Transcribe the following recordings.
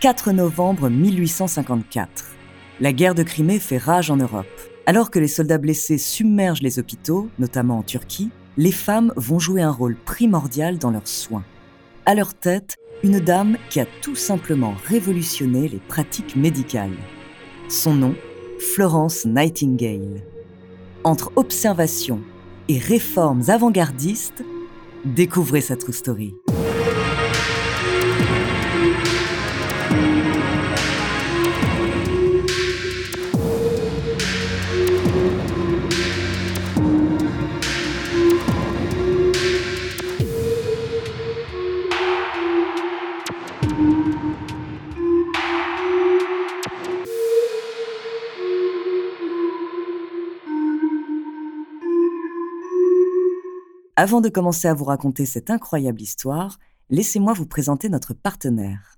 4 novembre 1854. La guerre de Crimée fait rage en Europe. Alors que les soldats blessés submergent les hôpitaux, notamment en Turquie, les femmes vont jouer un rôle primordial dans leurs soins. À leur tête, une dame qui a tout simplement révolutionné les pratiques médicales. Son nom, Florence Nightingale. Entre observation et réformes avant-gardistes, découvrez sa true story. Avant de commencer à vous raconter cette incroyable histoire, laissez-moi vous présenter notre partenaire.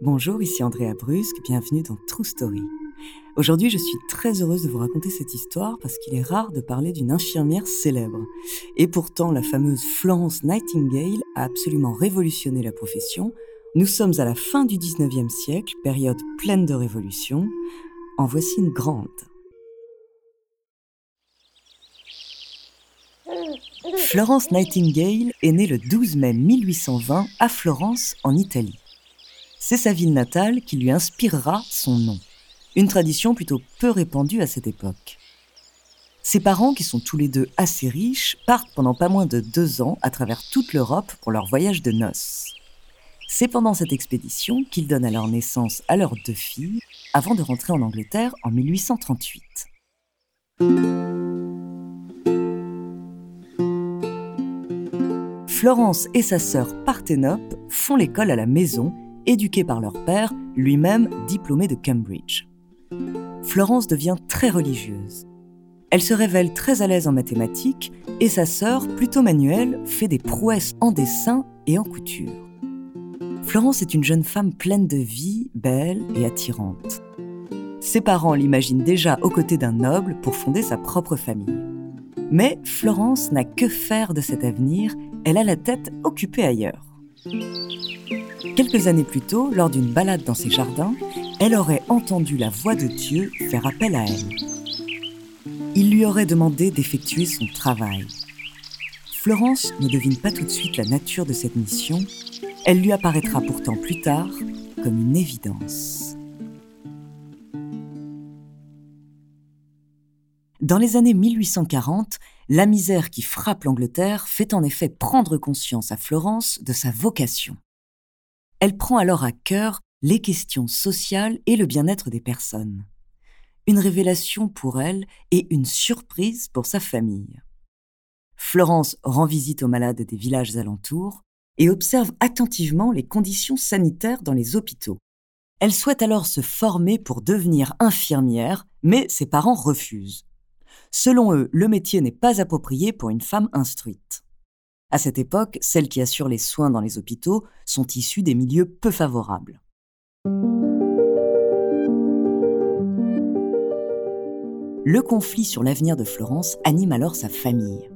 Bonjour, ici Andrea Brusque, bienvenue dans True Story. Aujourd'hui, je suis très heureuse de vous raconter cette histoire parce qu'il est rare de parler d'une infirmière célèbre. Et pourtant, la fameuse Florence Nightingale a absolument révolutionné la profession. Nous sommes à la fin du 19e siècle, période pleine de révolutions. En voici une grande. Florence Nightingale est née le 12 mai 1820 à Florence, en Italie. C'est sa ville natale qui lui inspirera son nom, une tradition plutôt peu répandue à cette époque. Ses parents, qui sont tous les deux assez riches, partent pendant pas moins de deux ans à travers toute l'Europe pour leur voyage de noces. C'est pendant cette expédition qu'ils donnent alors naissance à leurs deux filles, avant de rentrer en Angleterre en 1838. Florence et sa sœur Parthénope font l'école à la maison, éduqués par leur père, lui-même diplômé de Cambridge. Florence devient très religieuse. Elle se révèle très à l'aise en mathématiques et sa sœur, plutôt manuelle, fait des prouesses en dessin et en couture. Florence est une jeune femme pleine de vie, belle et attirante. Ses parents l'imaginent déjà aux côtés d'un noble pour fonder sa propre famille. Mais Florence n'a que faire de cet avenir, elle a la tête occupée ailleurs. Quelques années plus tôt, lors d'une balade dans ses jardins, elle aurait entendu la voix de Dieu faire appel à elle. Il lui aurait demandé d'effectuer son travail. Florence ne devine pas tout de suite la nature de cette mission, elle lui apparaîtra pourtant plus tard comme une évidence. Dans les années 1840, la misère qui frappe l'Angleterre fait en effet prendre conscience à Florence de sa vocation. Elle prend alors à cœur les questions sociales et le bien-être des personnes. Une révélation pour elle et une surprise pour sa famille. Florence rend visite aux malades des villages alentours et observe attentivement les conditions sanitaires dans les hôpitaux. Elle souhaite alors se former pour devenir infirmière, mais ses parents refusent. Selon eux, le métier n'est pas approprié pour une femme instruite. À cette époque, celles qui assurent les soins dans les hôpitaux sont issues des milieux peu favorables. Le conflit sur l'avenir de Florence anime alors sa famille.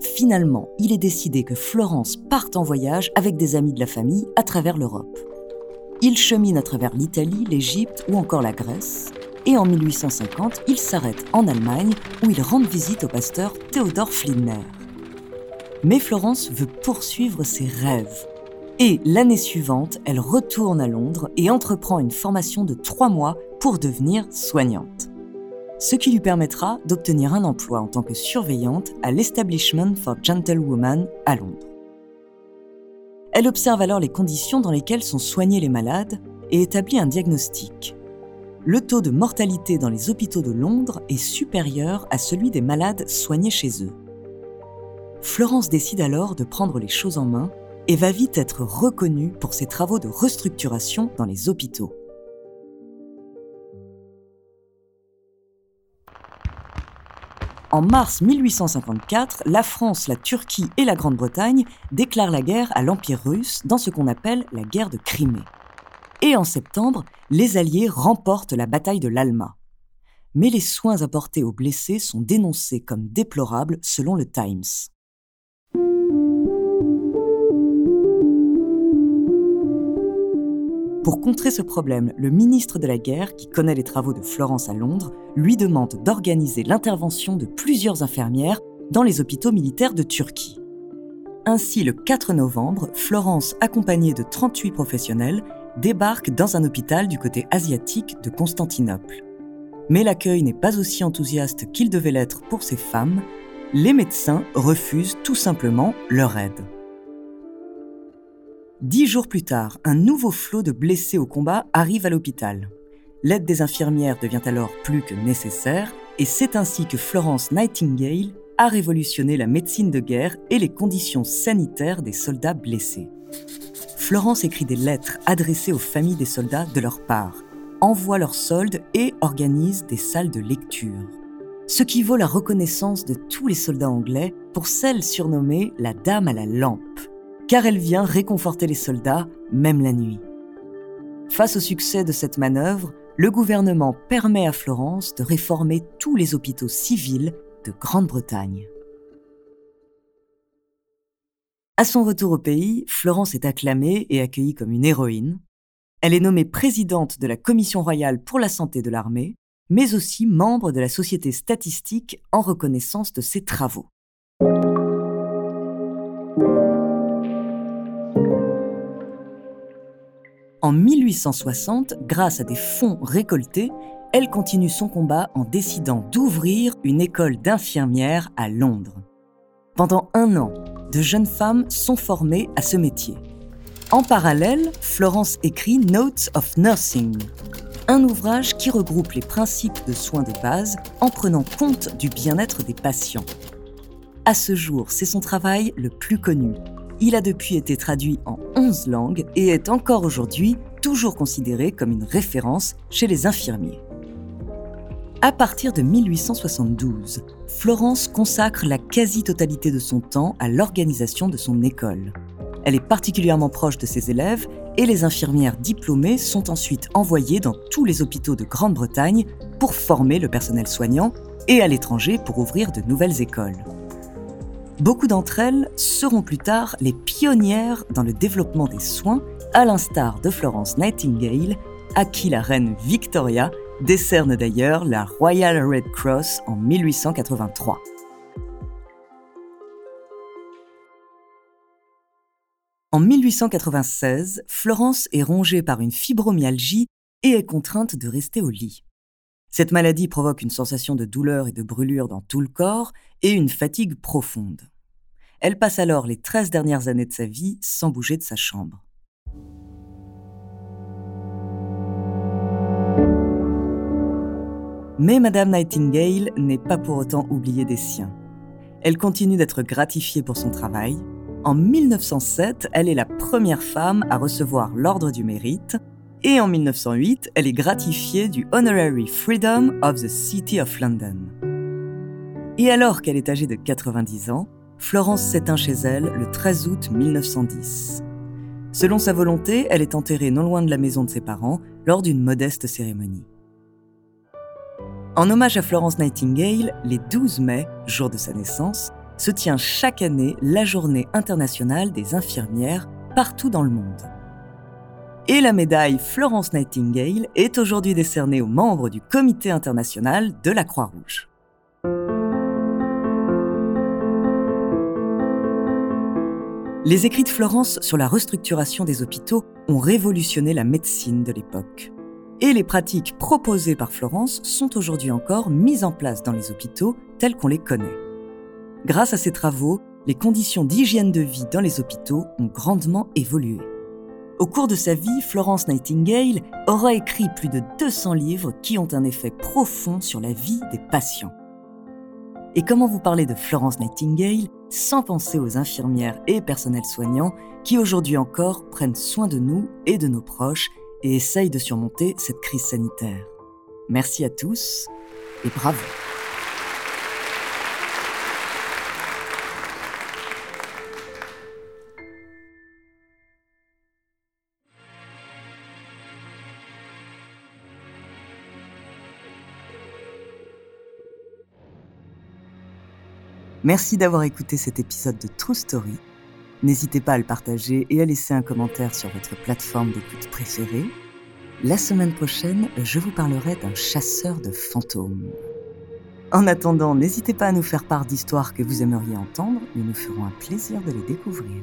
Finalement, il est décidé que Florence parte en voyage avec des amis de la famille à travers l'Europe. Ils cheminent à travers l'Italie, l'Égypte ou encore la Grèce. Et en 1850, ils s'arrêtent en Allemagne où ils rendent visite au pasteur Theodor Flinner. Mais Florence veut poursuivre ses rêves. Et l'année suivante, elle retourne à Londres et entreprend une formation de trois mois pour devenir soignante. Ce qui lui permettra d'obtenir un emploi en tant que surveillante à l'Establishment for Gentlewomen à Londres. Elle observe alors les conditions dans lesquelles sont soignés les malades et établit un diagnostic. Le taux de mortalité dans les hôpitaux de Londres est supérieur à celui des malades soignés chez eux. Florence décide alors de prendre les choses en main et va vite être reconnue pour ses travaux de restructuration dans les hôpitaux. En mars 1854, la France, la Turquie et la Grande-Bretagne déclarent la guerre à l'Empire russe dans ce qu'on appelle la guerre de Crimée. Et en septembre, les Alliés remportent la bataille de l'Alma. Mais les soins apportés aux blessés sont dénoncés comme déplorables selon le Times. Pour contrer ce problème, le ministre de la Guerre, qui connaît les travaux de Florence à Londres, lui demande d'organiser l'intervention de plusieurs infirmières dans les hôpitaux militaires de Turquie. Ainsi, le 4 novembre, Florence, accompagnée de 38 professionnels, débarque dans un hôpital du côté asiatique de Constantinople. Mais l'accueil n'est pas aussi enthousiaste qu'il devait l'être pour ces femmes. Les médecins refusent tout simplement leur aide. Dix jours plus tard, un nouveau flot de blessés au combat arrive à l'hôpital. L'aide des infirmières devient alors plus que nécessaire, et c'est ainsi que Florence Nightingale a révolutionné la médecine de guerre et les conditions sanitaires des soldats blessés. Florence écrit des lettres adressées aux familles des soldats de leur part, envoie leurs soldes et organise des salles de lecture. Ce qui vaut la reconnaissance de tous les soldats anglais pour celle surnommée la Dame à la lampe, car elle vient réconforter les soldats, même la nuit. Face au succès de cette manœuvre, le gouvernement permet à Florence de réformer tous les hôpitaux civils de Grande-Bretagne. À son retour au pays, Florence est acclamée et accueillie comme une héroïne. Elle est nommée présidente de la Commission royale pour la santé de l'armée, mais aussi membre de la Société statistique en reconnaissance de ses travaux. En 1860, grâce à des fonds récoltés, elle continue son combat en décidant d'ouvrir une école d'infirmières à Londres. Pendant un an, de jeunes femmes sont formées à ce métier. En parallèle, Florence écrit Notes of Nursing, un ouvrage qui regroupe les principes de soins de base en prenant compte du bien-être des patients. À ce jour, c'est son travail le plus connu, il a depuis été traduit en 11 langues et est encore aujourd'hui toujours considéré comme une référence chez les infirmiers. À partir de 1872, Florence consacre la quasi-totalité de son temps à l'organisation de son école. Elle est particulièrement proche de ses élèves et les infirmières diplômées sont ensuite envoyées dans tous les hôpitaux de Grande-Bretagne pour former le personnel soignant et à l'étranger pour ouvrir de nouvelles écoles. Beaucoup d'entre elles seront plus tard les pionnières dans le développement des soins, à l'instar de Florence Nightingale, à qui la reine Victoria décerne d'ailleurs la Royal Red Cross en 1883. En 1896, Florence est rongée par une fibromyalgie et est contrainte de rester au lit. Cette maladie provoque une sensation de douleur et de brûlure dans tout le corps et une fatigue profonde. Elle passe alors les 13 dernières années de sa vie sans bouger de sa chambre. Mais Madame Nightingale n'est pas pour autant oubliée des siens. Elle continue d'être gratifiée pour son travail. En 1907, elle est la première femme à recevoir l'Ordre du Mérite et en 1908, elle est gratifiée du Honorary Freedom of the City of London. Et alors qu'elle est âgée de 90 ans, Florence s'éteint chez elle le 13 août 1910. Selon sa volonté, elle est enterrée non loin de la maison de ses parents lors d'une modeste cérémonie. En hommage à Florence Nightingale, les 12 mai, jour de sa naissance, se tient chaque année la journée internationale des infirmières partout dans le monde et la médaille Florence Nightingale est aujourd'hui décernée aux membres du Comité international de la Croix-Rouge. Les écrits de Florence sur la restructuration des hôpitaux ont révolutionné la médecine de l'époque. Et les pratiques proposées par Florence sont aujourd'hui encore mises en place dans les hôpitaux tels qu'on les connaît. Grâce à ces travaux, les conditions d'hygiène de vie dans les hôpitaux ont grandement évolué. Au cours de sa vie, Florence Nightingale aura écrit plus de 200 livres qui ont un effet profond sur la vie des patients. Et comment vous parler de Florence Nightingale sans penser aux infirmières et personnels soignants qui aujourd'hui encore prennent soin de nous et de nos proches et essayent de surmonter cette crise sanitaire. Merci à tous et bravo. Merci d'avoir écouté cet épisode de True Story. N'hésitez pas à le partager et à laisser un commentaire sur votre plateforme d'écoute préférée. La semaine prochaine, je vous parlerai d'un chasseur de fantômes. En attendant, n'hésitez pas à nous faire part d'histoires que vous aimeriez entendre, nous nous ferons un plaisir de les découvrir.